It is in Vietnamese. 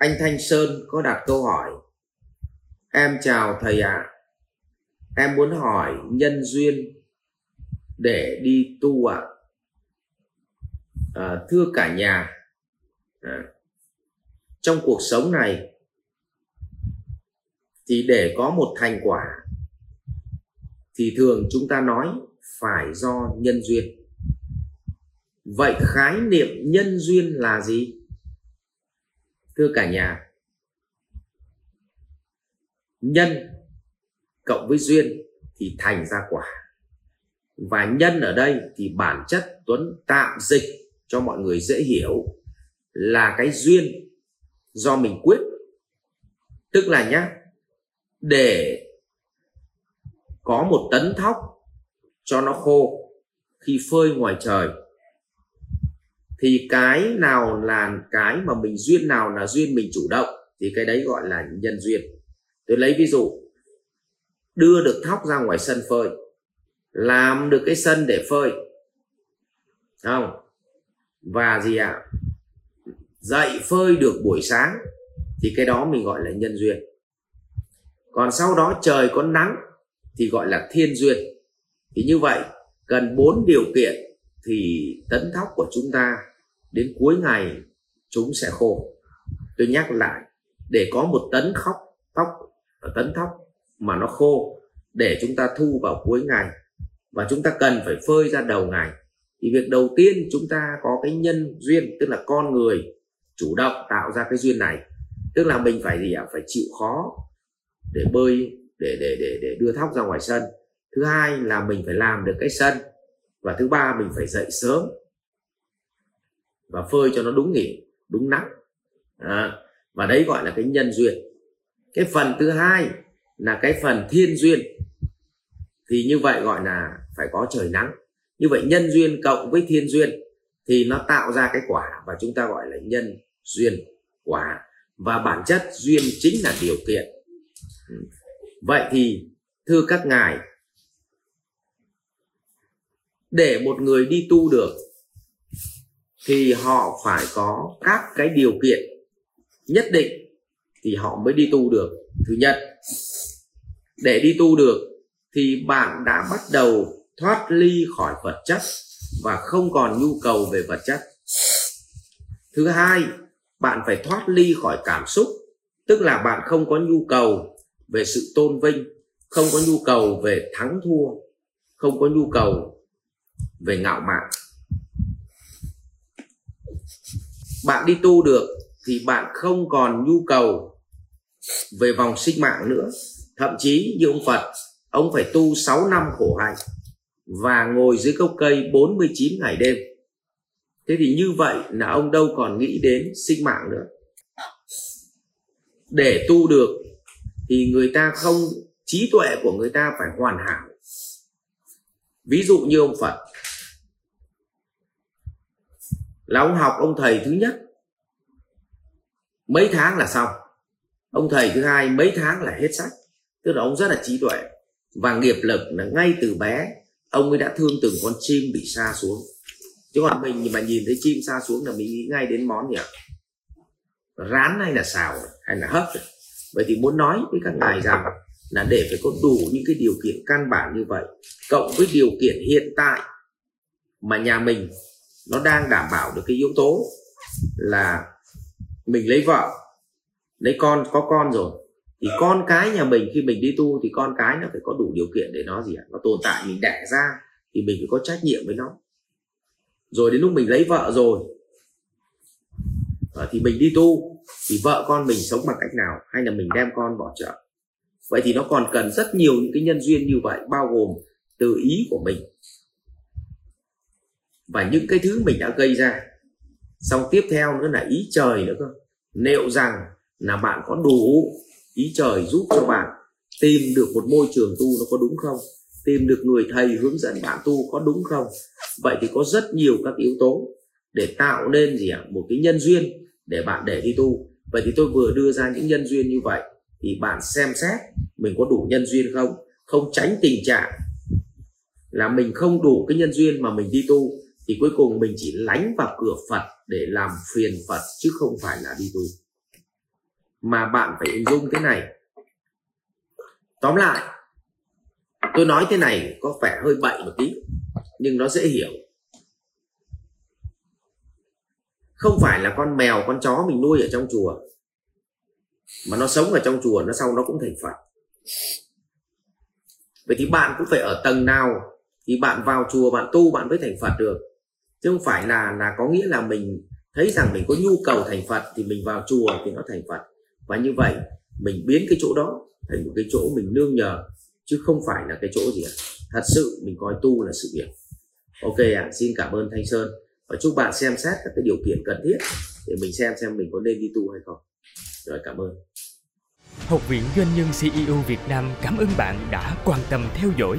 anh Thanh Sơn có đặt câu hỏi em chào thầy ạ à. em muốn hỏi nhân duyên để đi tu ạ à. à, thưa cả nhà à, trong cuộc sống này thì để có một thành quả thì thường chúng ta nói phải do nhân duyên vậy khái niệm nhân duyên là gì thưa cả nhà, nhân cộng với duyên thì thành ra quả. Và nhân ở đây thì bản chất tuấn tạm dịch cho mọi người dễ hiểu là cái duyên do mình quyết. Tức là nhá, để có một tấn thóc cho nó khô khi phơi ngoài trời thì cái nào là cái mà mình duyên nào là duyên mình chủ động, thì cái đấy gọi là nhân duyên. Tôi lấy ví dụ, đưa được thóc ra ngoài sân phơi, làm được cái sân để phơi không? Và gì ạ? À? dậy phơi được buổi sáng, thì cái đó mình gọi là nhân duyên. Còn sau đó trời có nắng, thì gọi là thiên duyên. Thì như vậy, cần bốn điều kiện thì tấn thóc của chúng ta đến cuối ngày chúng sẽ khô. Tôi nhắc lại, để có một tấn khóc, tóc à, tấn thóc mà nó khô để chúng ta thu vào cuối ngày và chúng ta cần phải phơi ra đầu ngày, thì việc đầu tiên chúng ta có cái nhân duyên, tức là con người chủ động tạo ra cái duyên này. Tức là mình phải gì ạ? Phải chịu khó để bơi, để để để để đưa thóc ra ngoài sân. Thứ hai là mình phải làm được cái sân và thứ ba mình phải dậy sớm và phơi cho nó đúng nghỉ đúng nắng. À, và đấy gọi là cái nhân duyên. Cái phần thứ hai là cái phần thiên duyên. Thì như vậy gọi là phải có trời nắng. Như vậy nhân duyên cộng với thiên duyên thì nó tạo ra cái quả và chúng ta gọi là nhân duyên quả. Và bản chất duyên chính là điều kiện. Vậy thì thưa các ngài để một người đi tu được thì họ phải có các cái điều kiện nhất định thì họ mới đi tu được. Thứ nhất, để đi tu được thì bạn đã bắt đầu thoát ly khỏi vật chất và không còn nhu cầu về vật chất. Thứ hai, bạn phải thoát ly khỏi cảm xúc, tức là bạn không có nhu cầu về sự tôn vinh, không có nhu cầu về thắng thua, không có nhu cầu về ngạo mạn. Bạn đi tu được thì bạn không còn nhu cầu về vòng sinh mạng nữa. Thậm chí như ông Phật, ông phải tu 6 năm khổ hạnh và ngồi dưới gốc cây 49 ngày đêm. Thế thì như vậy là ông đâu còn nghĩ đến sinh mạng nữa. Để tu được thì người ta không, trí tuệ của người ta phải hoàn hảo. Ví dụ như ông phật là ông học ông thầy thứ nhất. Mấy tháng là xong. Ông thầy thứ hai mấy tháng là hết sách. Tức là ông rất là trí tuệ. Và nghiệp lực là ngay từ bé, ông ấy đã thương từng con chim bị xa xuống. Chứ còn mình mà nhìn thấy chim xa xuống là mình nghĩ ngay đến món gì ạ? Rán hay là xào hay là hấp vậy thì muốn nói với các ngài rằng là để phải có đủ những cái điều kiện căn bản như vậy, cộng với điều kiện hiện tại mà nhà mình nó đang đảm bảo được cái yếu tố là mình lấy vợ, lấy con, có con rồi. Thì con cái nhà mình khi mình đi tu thì con cái nó phải có đủ điều kiện để nó gì ạ? Nó tồn tại, mình đẻ ra thì mình phải có trách nhiệm với nó. Rồi đến lúc mình lấy vợ rồi ờ, thì mình đi tu, thì vợ con mình sống bằng cách nào? Hay là mình đem con bỏ chợ? Vậy thì nó còn cần rất nhiều những cái nhân duyên như vậy, bao gồm từ ý của mình và những cái thứ mình đã gây ra. Xong tiếp theo nữa là ý trời nữa cơ. Liệu rằng là bạn có đủ ý trời giúp cho bạn tìm được một môi trường tu nó có đúng không? Tìm được người thầy hướng dẫn bạn tu có đúng không? Vậy thì có rất nhiều các yếu tố để tạo nên gì ạ? Một cái nhân duyên để bạn để đi tu. Vậy thì tôi vừa đưa ra những nhân duyên như vậy thì bạn xem xét mình có đủ nhân duyên không? Không tránh tình trạng là mình không đủ cái nhân duyên mà mình đi tu thì cuối cùng mình chỉ lánh vào cửa Phật để làm phiền Phật, chứ không phải là đi tu. Mà bạn phải hình dung thế này. Tóm lại, tôi nói thế này có vẻ hơi bậy một tí, nhưng nó dễ hiểu. Không phải là con mèo, con chó mình nuôi ở trong chùa, mà nó sống ở trong chùa, nó sau nó cũng thành phật. Vậy thì bạn cũng phải ở tầng nào thì bạn vào chùa, bạn tu, bạn mới thành phật được chứ không phải là là có nghĩa là mình thấy rằng mình có nhu cầu thành phật thì mình vào chùa thì nó thành phật. Và như vậy mình biến cái chỗ đó thành một cái chỗ mình nương nhờ chứ không phải là cái chỗ gì cả thật sự mình coi tu là sự việc. Ok ạ à, xin cảm ơn thanh sơn. Và chúc bạn xem xét các cái điều kiện cần thiết để mình xem xem mình có nên đi tu hay không. Rồi cảm ơn. Học viện Doanh nhân CEO Việt Nam cảm ơn bạn đã quan tâm theo dõi.